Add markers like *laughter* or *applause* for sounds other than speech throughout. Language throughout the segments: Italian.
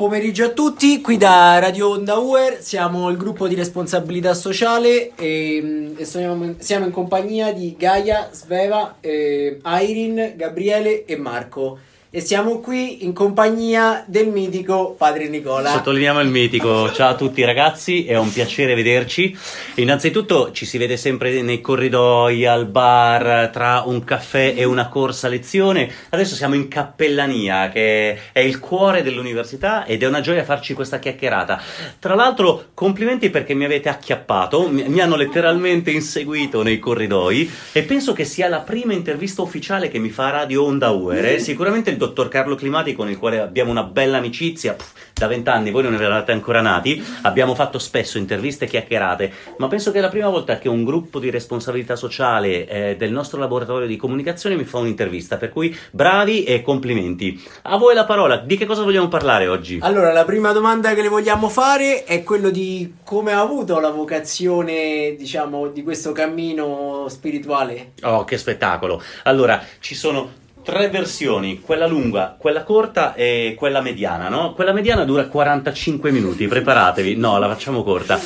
pomeriggio a tutti, qui da Radio Onda Uer siamo il gruppo di responsabilità sociale e, e siamo, siamo, in compagnia di Gaia, Sveva, eh, Irene, Gabriele e Marco e siamo qui in compagnia del mitico Padre Nicola. Sottolineiamo il mitico. Ciao a tutti ragazzi, è un piacere vederci. Innanzitutto ci si vede sempre nei corridoi, al bar, tra un caffè e una corsa lezione. Adesso siamo in Cappellania, che è il cuore dell'università ed è una gioia farci questa chiacchierata. Tra l'altro, complimenti perché mi avete acchiappato, mi hanno letteralmente inseguito nei corridoi e penso che sia la prima intervista ufficiale che mi fa Radio Onda UR. Sicuramente il dottor Carlo Climati con il quale abbiamo una bella amicizia pff, da vent'anni, voi non eravate ancora nati, abbiamo fatto spesso interviste chiacchierate, ma penso che è la prima volta che un gruppo di responsabilità sociale eh, del nostro laboratorio di comunicazione mi fa un'intervista, per cui bravi e complimenti. A voi la parola, di che cosa vogliamo parlare oggi? Allora, la prima domanda che le vogliamo fare è quello di come ha avuto la vocazione, diciamo, di questo cammino spirituale. Oh, che spettacolo! Allora, ci sono tre versioni, quella lunga, quella corta e quella mediana, no? Quella mediana dura 45 minuti, preparatevi. No, la facciamo corta.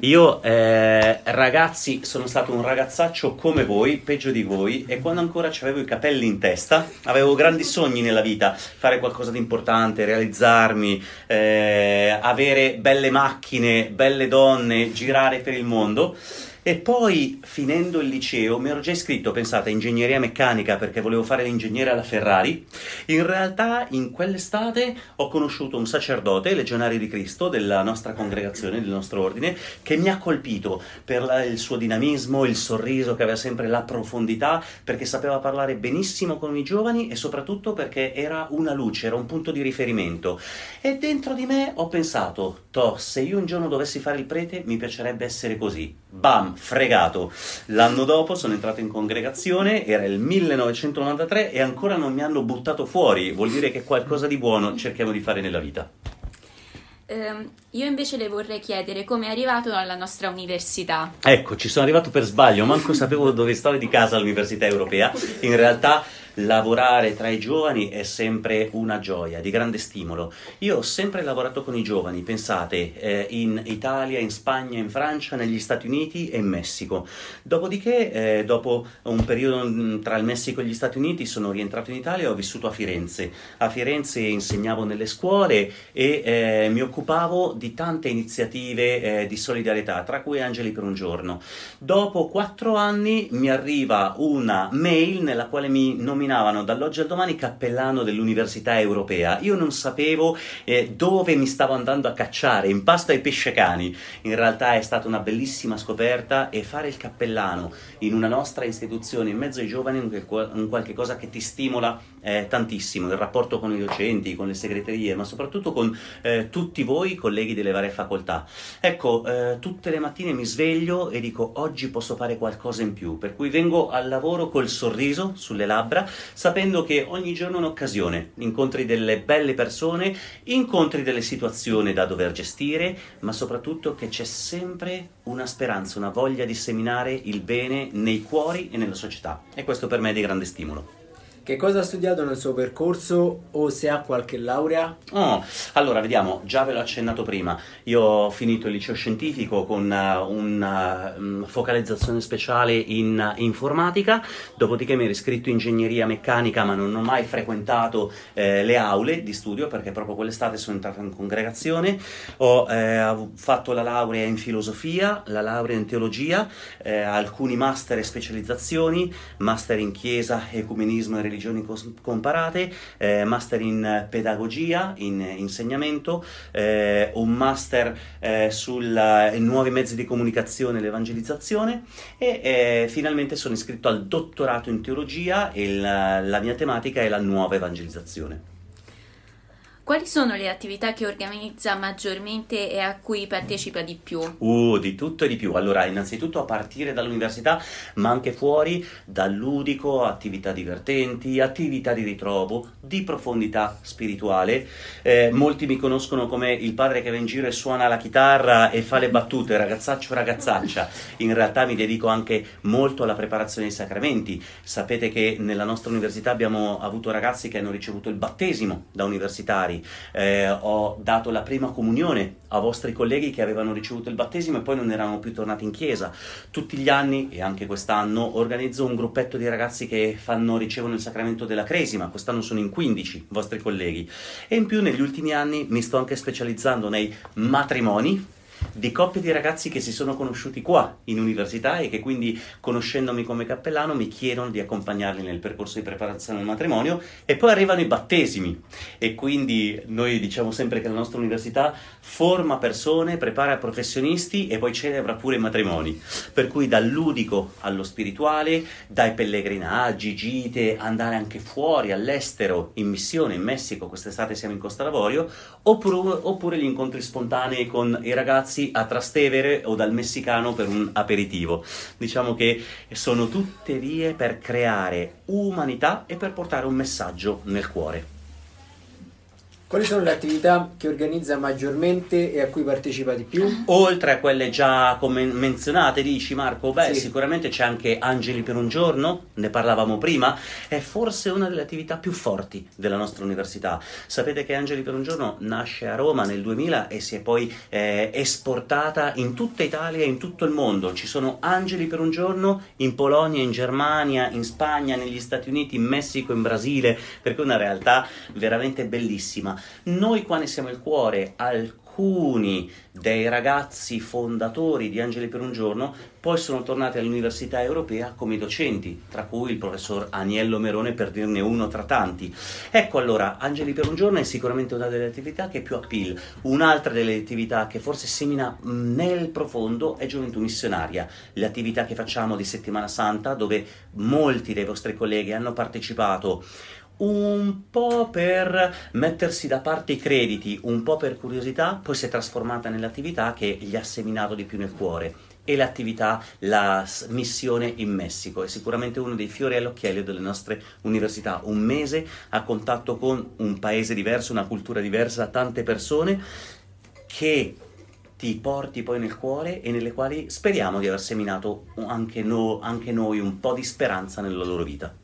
Io, eh, ragazzi, sono stato un ragazzaccio come voi, peggio di voi, e quando ancora avevo i capelli in testa, avevo grandi sogni nella vita, fare qualcosa di importante, realizzarmi, eh, avere belle macchine, belle donne, girare per il mondo. E poi, finendo il liceo, mi ero già iscritto, pensate, a ingegneria meccanica perché volevo fare l'ingegnere alla Ferrari. In realtà, in quell'estate ho conosciuto un sacerdote, legionario di Cristo, della nostra congregazione, del nostro ordine, che mi ha colpito per la, il suo dinamismo, il sorriso che aveva sempre la profondità, perché sapeva parlare benissimo con i giovani e soprattutto perché era una luce, era un punto di riferimento. E dentro di me ho pensato, toh, se io un giorno dovessi fare il prete, mi piacerebbe essere così. Bam! fregato. L'anno dopo sono entrato in congregazione, era il 1993 e ancora non mi hanno buttato fuori, vuol dire che qualcosa di buono cerchiamo di fare nella vita. Uh, io invece le vorrei chiedere come è arrivato alla nostra università. Ecco, ci sono arrivato per sbaglio, manco sapevo dove stavo di casa all'Università Europea. In realtà lavorare tra i giovani è sempre una gioia, di grande stimolo. Io ho sempre lavorato con i giovani, pensate, eh, in Italia, in Spagna, in Francia, negli Stati Uniti e in Messico. Dopodiché, eh, dopo un periodo mm, tra il Messico e gli Stati Uniti, sono rientrato in Italia e ho vissuto a Firenze. A Firenze insegnavo nelle scuole e eh, mi occupavo di tante iniziative eh, di solidarietà, tra cui Angeli per un giorno. Dopo quattro anni mi arriva una mail nella quale mi nominavano nominavano dall'oggi al domani cappellano dell'Università Europea. Io non sapevo eh, dove mi stavo andando a cacciare, in pasta ai pescecani. In realtà è stata una bellissima scoperta e fare il cappellano in una nostra istituzione, in mezzo ai giovani, è un qualche cosa che ti stimola eh, tantissimo, il rapporto con i docenti, con le segreterie, ma soprattutto con eh, tutti voi, colleghi delle varie facoltà. Ecco, eh, tutte le mattine mi sveglio e dico oggi posso fare qualcosa in più, per cui vengo al lavoro col sorriso sulle labbra sapendo che ogni giorno è un'occasione, incontri delle belle persone, incontri delle situazioni da dover gestire, ma soprattutto che c'è sempre una speranza, una voglia di seminare il bene nei cuori e nella società. E questo per me è di grande stimolo. Che cosa ha studiato nel suo percorso o se ha qualche laurea? Oh, allora, vediamo, già ve l'ho accennato prima. Io ho finito il liceo scientifico con uh, una um, focalizzazione speciale in uh, informatica, dopodiché mi ero iscritto in ingegneria meccanica, ma non ho mai frequentato eh, le aule di studio perché proprio quell'estate sono entrato in congregazione. Ho eh, fatto la laurea in filosofia, la laurea in teologia, eh, alcuni master e specializzazioni, master in chiesa, ecumenismo e religione religioni comparate, eh, master in pedagogia, in insegnamento, eh, un master eh, sui nuovi mezzi di comunicazione e l'evangelizzazione e eh, finalmente sono iscritto al dottorato in teologia e la, la mia tematica è la nuova evangelizzazione. Quali sono le attività che organizza maggiormente e a cui partecipa di più? Uh, di tutto e di più. Allora, innanzitutto a partire dall'università, ma anche fuori, dal ludico, attività divertenti, attività di ritrovo, di profondità spirituale. Eh, molti mi conoscono come il padre che va in giro e suona la chitarra e fa le battute, ragazzaccio, ragazzaccia. In realtà mi dedico anche molto alla preparazione dei sacramenti. Sapete che nella nostra università abbiamo avuto ragazzi che hanno ricevuto il battesimo da universitari eh, ho dato la prima comunione a vostri colleghi che avevano ricevuto il battesimo e poi non erano più tornati in chiesa. Tutti gli anni, e anche quest'anno, organizzo un gruppetto di ragazzi che fanno, ricevono il sacramento della cresima, quest'anno sono in 15 vostri colleghi. E in più negli ultimi anni mi sto anche specializzando nei matrimoni, di coppie di ragazzi che si sono conosciuti qua in università e che quindi conoscendomi come cappellano mi chiedono di accompagnarli nel percorso di preparazione al matrimonio e poi arrivano i battesimi. E quindi noi diciamo sempre che la nostra università forma persone, prepara professionisti e poi celebra pure i matrimoni. Per cui dal ludico allo spirituale dai pellegrinaggi, gite, andare anche fuori all'estero in missione in Messico quest'estate siamo in Costa d'Avorio oppure, oppure gli incontri spontanei con i ragazzi ragazzi a Trastevere o dal messicano per un aperitivo. Diciamo che sono tutte vie per creare umanità e per portare un messaggio nel cuore. Quali sono le attività che organizza maggiormente e a cui partecipa di più? Oltre a quelle già menzionate, dici Marco, beh, sì. sicuramente c'è anche Angeli per un giorno, ne parlavamo prima, è forse una delle attività più forti della nostra università. Sapete che Angeli per un giorno nasce a Roma nel 2000 e si è poi eh, esportata in tutta Italia e in tutto il mondo. Ci sono Angeli per un giorno in Polonia, in Germania, in Spagna, negli Stati Uniti, in Messico, in Brasile, perché è una realtà veramente bellissima. Noi qua ne siamo il cuore, alcuni dei ragazzi fondatori di Angeli per un giorno poi sono tornati all'Università Europea come docenti, tra cui il professor Aniello Merone per dirne uno tra tanti. Ecco allora, Angeli per un giorno è sicuramente una delle attività che più appeal. Un'altra delle attività che forse semina nel profondo è Gioventù Missionaria, le attività che facciamo di Settimana Santa dove molti dei vostri colleghi hanno partecipato un po' per mettersi da parte i crediti, un po' per curiosità, poi si è trasformata nell'attività che gli ha seminato di più nel cuore e l'attività, la missione in Messico. È sicuramente uno dei fiori all'occhiello delle nostre università. Un mese a contatto con un paese diverso, una cultura diversa, tante persone che ti porti poi nel cuore e nelle quali speriamo di aver seminato anche, no, anche noi un po' di speranza nella loro vita.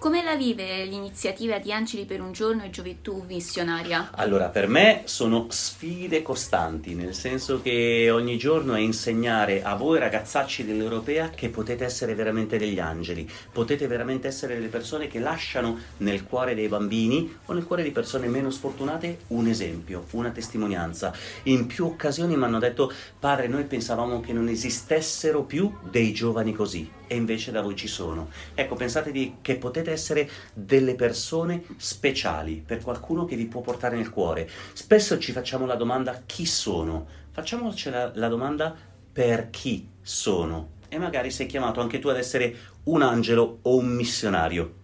Come la vive l'iniziativa di Angeli per un giorno e Gioventù Missionaria? Allora, per me sono sfide costanti, nel senso che ogni giorno è insegnare a voi ragazzacci dell'Europea che potete essere veramente degli angeli, potete veramente essere delle persone che lasciano nel cuore dei bambini o nel cuore di persone meno sfortunate un esempio, una testimonianza. In più occasioni mi hanno detto, padre, noi pensavamo che non esistessero più dei giovani così e invece da voi ci sono. Ecco, pensate di, che potete essere delle persone speciali per qualcuno che vi può portare nel cuore. Spesso ci facciamo la domanda chi sono? Facciamoci la, la domanda per chi sono. E magari sei chiamato anche tu ad essere un angelo o un missionario.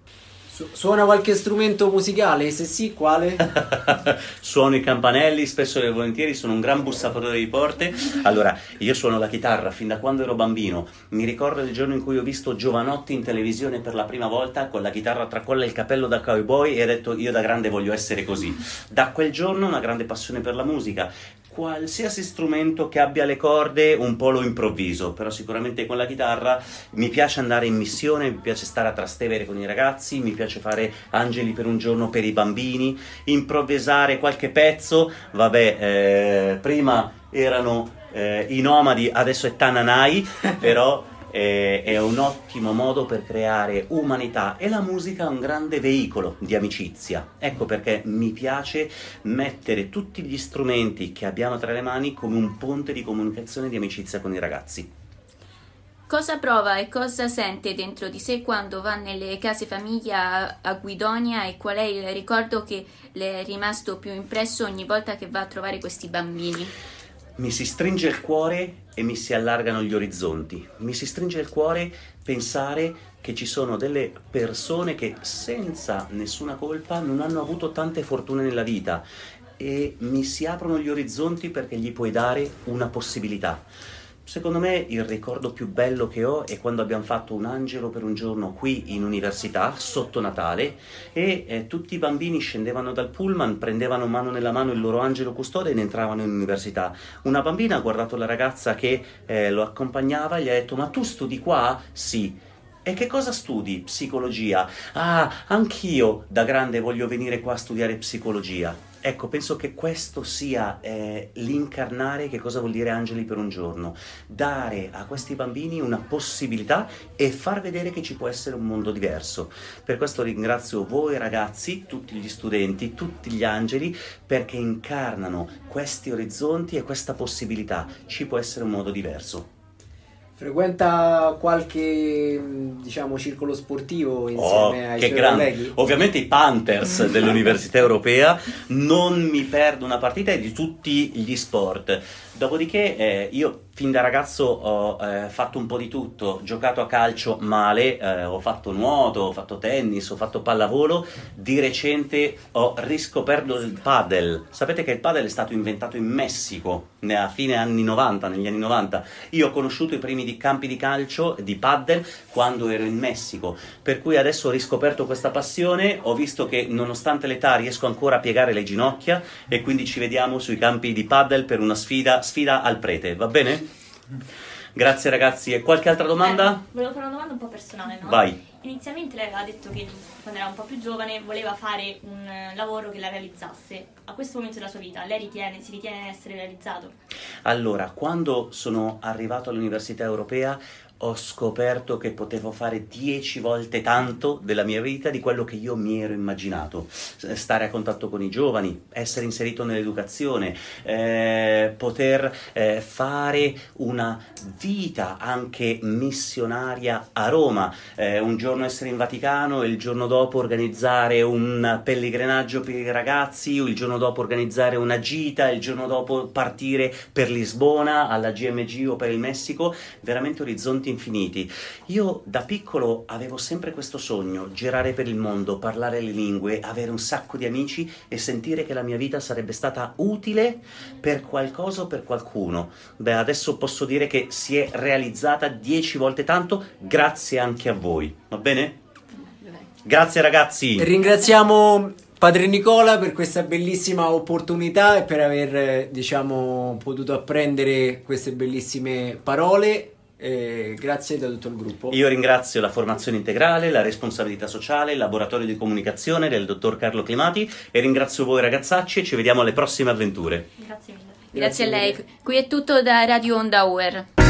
Suona qualche strumento musicale? Se sì, quale? *laughs* suono i campanelli, spesso e volentieri sono un gran bussatore di porte. Allora, io suono la chitarra fin da quando ero bambino. Mi ricordo il giorno in cui ho visto Giovanotti in televisione per la prima volta con la chitarra tra colla e il capello da cowboy e ho detto io da grande voglio essere così. Da quel giorno una grande passione per la musica qualsiasi strumento che abbia le corde un po' lo improvviso, però sicuramente con la chitarra mi piace andare in missione, mi piace stare a Trastevere con i ragazzi, mi piace fare angeli per un giorno per i bambini, improvvisare qualche pezzo, vabbè, eh, prima erano eh, i nomadi, adesso è Tananai, *laughs* però eh, è un ottimo modo per creare umanità e la musica è un grande veicolo di amicizia. Ecco perché mi piace mettere tutti gli strumenti che abbiamo tra le mani come un ponte di comunicazione e di amicizia con i ragazzi. Cosa prova e cosa sente dentro di sé quando va nelle case famiglia a Guidonia e qual è il ricordo che le è rimasto più impresso ogni volta che va a trovare questi bambini? Mi si stringe il cuore e mi si allargano gli orizzonti. Mi si stringe il cuore pensare che ci sono delle persone che senza nessuna colpa non hanno avuto tante fortune nella vita e mi si aprono gli orizzonti perché gli puoi dare una possibilità. Secondo me il ricordo più bello che ho è quando abbiamo fatto un angelo per un giorno qui in università, sotto Natale, e eh, tutti i bambini scendevano dal pullman, prendevano mano nella mano il loro angelo custode ed entravano in università. Una bambina ha guardato la ragazza che eh, lo accompagnava e gli ha detto ma tu studi qua? Sì. E che cosa studi? Psicologia. Ah, anch'io da grande voglio venire qua a studiare psicologia. Ecco, penso che questo sia eh, l'incarnare che cosa vuol dire Angeli per un giorno, dare a questi bambini una possibilità e far vedere che ci può essere un mondo diverso. Per questo ringrazio voi ragazzi, tutti gli studenti, tutti gli angeli, perché incarnano questi orizzonti e questa possibilità. Ci può essere un modo diverso. Frequenta qualche diciamo circolo sportivo insieme oh, ai suoi grande. colleghi? Ovviamente i Panthers *laughs* dell'Università Europea non mi perdo una partita di tutti gli sport. Dopodiché eh, io fin da ragazzo ho eh, fatto un po' di tutto, giocato a calcio male, eh, ho fatto nuoto, ho fatto tennis, ho fatto pallavolo, di recente ho riscoperto il padel. Sapete che il padel è stato inventato in Messico a fine anni 90, negli anni 90. Io ho conosciuto i primi di campi di calcio di padel quando ero in Messico, per cui adesso ho riscoperto questa passione, ho visto che nonostante l'età riesco ancora a piegare le ginocchia e quindi ci vediamo sui campi di padel per una sfida sfida al prete, va bene? Grazie ragazzi, e qualche altra domanda? Eh, volevo fare una domanda un po' personale, no? Vai. Inizialmente lei aveva detto che quando era un po' più giovane voleva fare un eh, lavoro che la realizzasse. A questo momento della sua vita lei ritiene, si ritiene essere realizzato? Allora, quando sono arrivato all'Università Europea ho scoperto che potevo fare dieci volte tanto della mia vita di quello che io mi ero immaginato. Stare a contatto con i giovani, essere inserito nell'educazione, eh, poter eh, fare una vita anche missionaria a Roma, eh, un giorno essere in Vaticano e il giorno dopo organizzare un pellegrinaggio per i ragazzi, il giorno dopo organizzare una gita, il giorno dopo partire per Lisbona alla GMG o per il Messico, veramente orizzonti orizzonti infiniti. Io da piccolo avevo sempre questo sogno, girare per il mondo, parlare le lingue, avere un sacco di amici e sentire che la mia vita sarebbe stata utile per qualcosa o per qualcuno. Beh, adesso posso dire che si è realizzata dieci volte tanto, grazie anche a voi. Va bene? Grazie ragazzi. Ringraziamo Padre Nicola per questa bellissima opportunità e per aver diciamo potuto apprendere queste bellissime parole eh, grazie da tutto il gruppo. Io ringrazio la formazione integrale, la responsabilità sociale, il laboratorio di comunicazione del dottor Carlo Climati e ringrazio voi ragazzacci e ci vediamo alle prossime avventure. Grazie mille. Grazie, Grazie a lei. Qui è tutto da Radio Onda Hour.